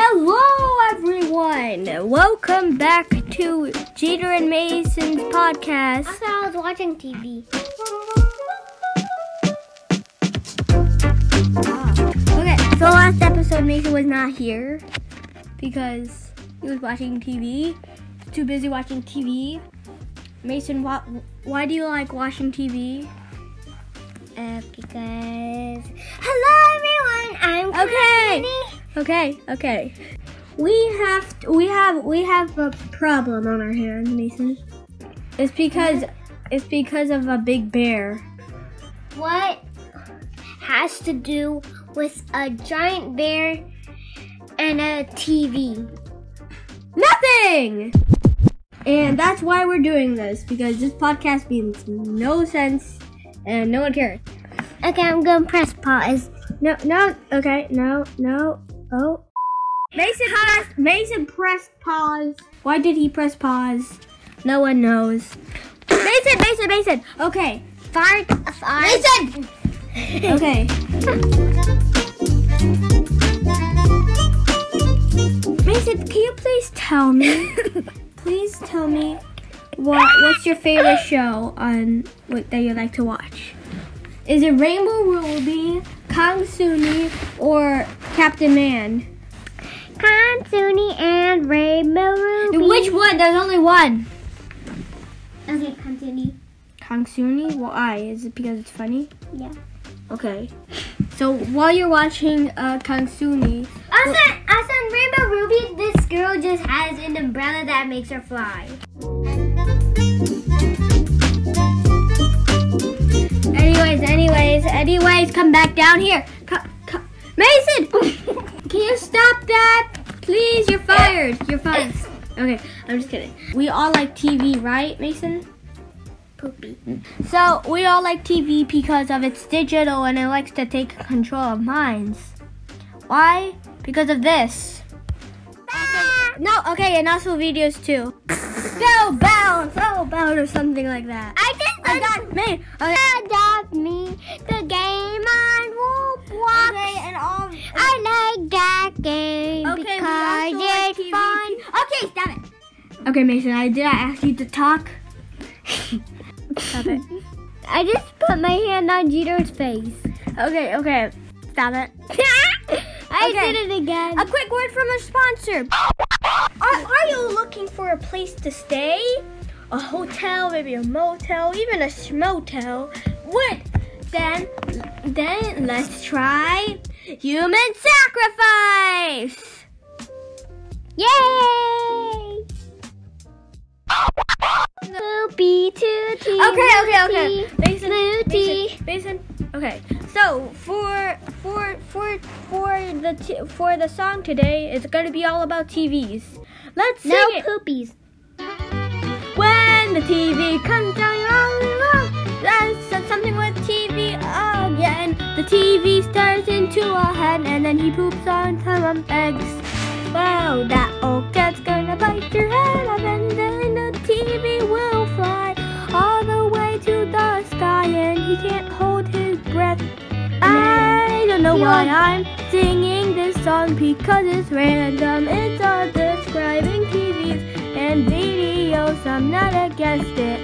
Hello, everyone. Welcome back to Jeter and Masyn's podcast. I thought I was watching TV. Okay, so last episode, Masyn was not here because he was watching TV. Too busy watching TV. Masyn, why, why do you like watching TV? Uh, because hello everyone, I'm Okay. Okay, okay. We have we have we have a problem on our hands, Masyn. It's because it's because of a big bear. What has to do with a giant bear and a TV? Nothing. And that's why we're doing this because this podcast makes no sense and no one cares. Okay, I'm gonna press pause. No, no, okay, no, no, oh. Masyn pressed, Masyn pressed pause. Why did he press pause? No one knows. Masyn, Masyn, Masyn. Okay, Fart, fart. Masyn. okay. Masyn, can you please tell me? please tell me what what's your favorite show on what that you like to watch? Is it Rainbow Ruby, Kongsuni, or Captain Man? Kongsuni and Rainbow Ruby. Which one? There's only one. Okay, continue. Kongsuni? Why? Is it because it's funny? Yeah. Okay. So while you're watching uh, Kongsuni, Also, also in Rainbow Ruby, this girl just has an umbrella that makes her fly. Anyways, come back down here. Come, come. Masyn, can you stop that? Please, you're fired. You're fired. Okay, I'm just kidding. We all like TV, right, Masyn? Poopy. So we all like TV because of its digital and it likes to take control of minds. Why? Because of this. No, okay, and also videos too. Go bounce, oh bounce or something like that. I just I got me. Okay. adopt me the game on Roblox. Okay, and all. I like that game Okay, because also like it's fun. Okay, stop it. Okay, Masyn, I did I ask you to talk? Stop it. I just put my hand on Jeter's face. Okay, okay. Stop it. I Okay. did it again. A quick word from a sponsor. Are, you looking for a place to stay? A hotel, maybe a motel, even a schmotel? What? Then, then let's try human sacrifice. Yay! Loopy tooty. Okay, okay, okay. Masyn. Masyn, Masyn. Okay. So for for for for the t- for the song today, it's gonna be all about TVs. Let's sing No it. poopies. When the TV comes down all that's something with TV again. The TV turns into a hen and then he poops on some eggs. Wow, that old cat's gonna bite your head off and then the TV will fly all the way to the sky and he can't hold his breath. I don't know why I'm singing this song because it's random. It's all describing TVs and videos. I'm not against it.